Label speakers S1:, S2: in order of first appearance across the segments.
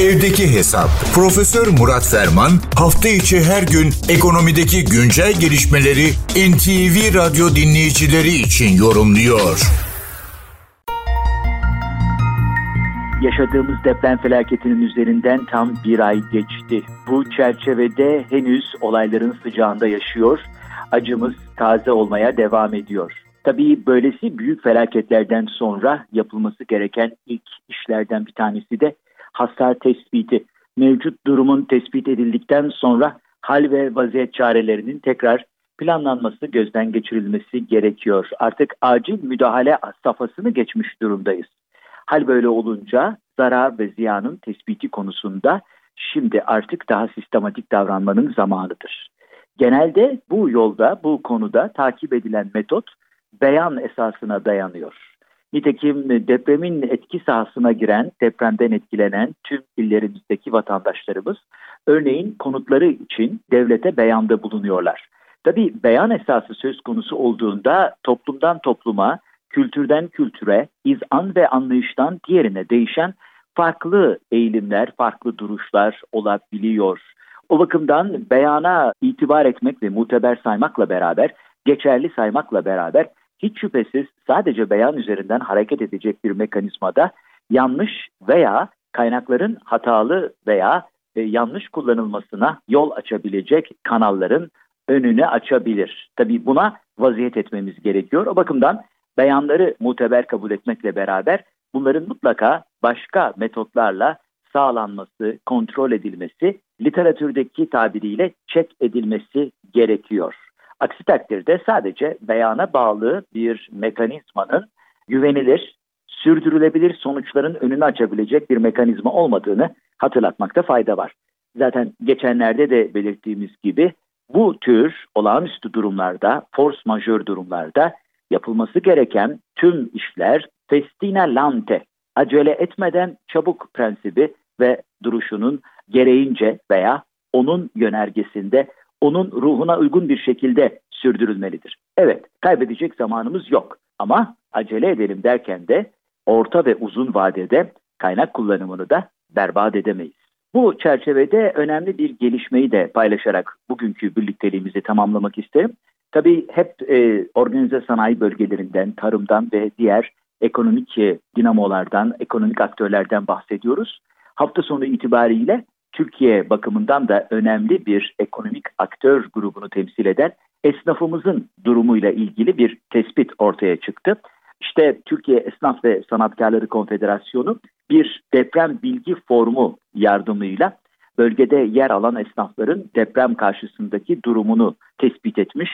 S1: Evdeki Hesap. Profesör Murat Ferman hafta içi her gün ekonomideki güncel gelişmeleri NTV Radyo dinleyicileri için yorumluyor.
S2: Yaşadığımız deprem felaketinin üzerinden tam bir ay geçti. Bu çerçevede henüz olayların sıcağında yaşıyor, acımız taze olmaya devam ediyor. Tabii böylesi büyük felaketlerden sonra yapılması gereken ilk işlerden bir tanesi de hasar tespiti. Mevcut durumun tespit edildikten sonra hal ve vaziyet çarelerinin tekrar planlanması, gözden geçirilmesi gerekiyor. Artık acil müdahale safhasını geçmiş durumdayız. Hal böyle olunca zarar ve ziyanın tespiti konusunda şimdi artık daha sistematik davranmanın zamanıdır. Genelde bu yolda, bu konuda takip edilen metot beyan esasına dayanıyor. Nitekim depremin etki sahasına giren, depremden etkilenen tüm illerimizdeki vatandaşlarımız örneğin konutları için devlete beyanda bulunuyorlar. Tabi beyan esası söz konusu olduğunda toplumdan topluma, kültürden kültüre, izan ve anlayıştan diğerine değişen farklı eğilimler, farklı duruşlar olabiliyor. O bakımdan beyana itibar etmek ve muteber saymakla beraber, geçerli saymakla beraber hiç şüphesiz sadece beyan üzerinden hareket edecek bir mekanizmada yanlış veya kaynakların hatalı veya e, yanlış kullanılmasına yol açabilecek kanalların önünü açabilir. Tabii buna vaziyet etmemiz gerekiyor. O bakımdan beyanları muteber kabul etmekle beraber bunların mutlaka başka metotlarla sağlanması, kontrol edilmesi, literatürdeki tabiriyle çek edilmesi gerekiyor. Aksi takdirde sadece beyana bağlı bir mekanizmanın güvenilir, sürdürülebilir sonuçların önünü açabilecek bir mekanizma olmadığını hatırlatmakta fayda var. Zaten geçenlerde de belirttiğimiz gibi bu tür olağanüstü durumlarda, force majeure durumlarda yapılması gereken tüm işler festina lante, acele etmeden çabuk prensibi ve duruşunun gereğince veya onun yönergesinde onun ruhuna uygun bir şekilde sürdürülmelidir. Evet, kaybedecek zamanımız yok ama acele edelim derken de orta ve uzun vadede kaynak kullanımını da berbat edemeyiz. Bu çerçevede önemli bir gelişmeyi de paylaşarak bugünkü birlikteliğimizi tamamlamak isterim. Tabii hep e, organize sanayi bölgelerinden, tarımdan ve diğer ekonomik e, dinamolardan, ekonomik aktörlerden bahsediyoruz. Hafta sonu itibariyle Türkiye bakımından da önemli bir ekonomik aktör grubunu temsil eden esnafımızın durumuyla ilgili bir tespit ortaya çıktı. İşte Türkiye Esnaf ve Sanatkarları Konfederasyonu bir deprem bilgi formu yardımıyla bölgede yer alan esnafların deprem karşısındaki durumunu tespit etmiş.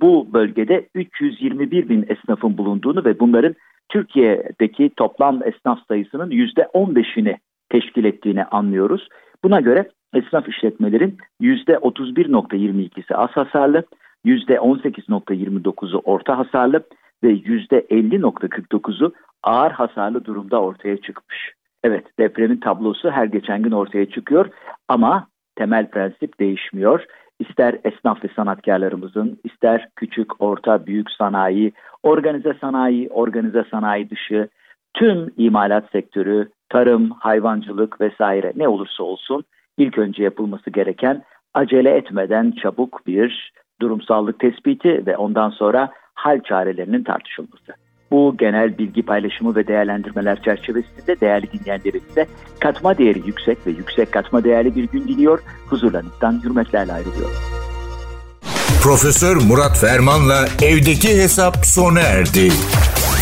S2: Bu bölgede 321 bin esnafın bulunduğunu ve bunların Türkiye'deki toplam esnaf sayısının %15'ini teşkil ettiğini anlıyoruz. Buna göre esnaf işletmelerin %31.22'si az hasarlı, %18.29'u orta hasarlı ve %50.49'u ağır hasarlı durumda ortaya çıkmış. Evet depremin tablosu her geçen gün ortaya çıkıyor ama temel prensip değişmiyor. İster esnaf ve sanatkarlarımızın, ister küçük, orta, büyük sanayi, organize sanayi, organize sanayi dışı, tüm imalat sektörü, tarım, hayvancılık vesaire ne olursa olsun ilk önce yapılması gereken acele etmeden çabuk bir durumsallık tespiti ve ondan sonra hal çarelerinin tartışılması. Bu genel bilgi paylaşımı ve değerlendirmeler çerçevesinde değerli dinleyenlerimize katma değeri yüksek ve yüksek katma değerli bir gün diliyor. Huzurlarınızdan hürmetlerle ayrılıyorum.
S1: Profesör Murat Ferman'la evdeki hesap sona erdi.